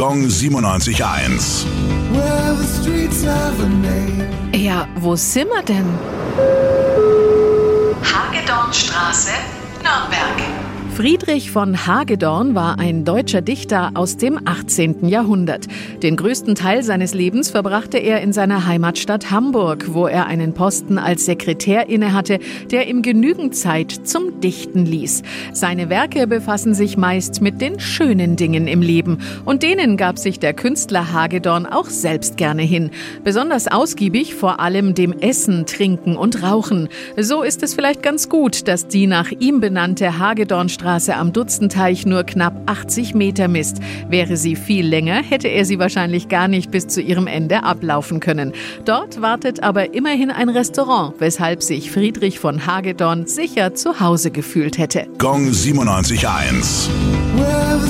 Gong 97.1. Well, the streets have a name. Ja, wo sind wir denn? Hagedornstraße, Nürnberg. Friedrich von Hagedorn war ein deutscher Dichter aus dem 18. Jahrhundert. Den größten Teil seines Lebens verbrachte er in seiner Heimatstadt Hamburg, wo er einen Posten als Sekretär innehatte, der ihm genügend Zeit zum Dichten ließ. Seine Werke befassen sich meist mit den schönen Dingen im Leben und denen gab sich der Künstler Hagedorn auch selbst gerne hin. Besonders ausgiebig vor allem dem Essen, Trinken und Rauchen. So ist es vielleicht ganz gut, dass die nach ihm benannte Hagedornstraße am Dutzenteich nur knapp 80 Meter misst. Wäre sie viel länger, hätte er sie wahrscheinlich gar nicht bis zu ihrem Ende ablaufen können. Dort wartet aber immerhin ein Restaurant, weshalb sich Friedrich von Hagedorn sicher zu Hause gefühlt hätte. Gong 97.1. Well,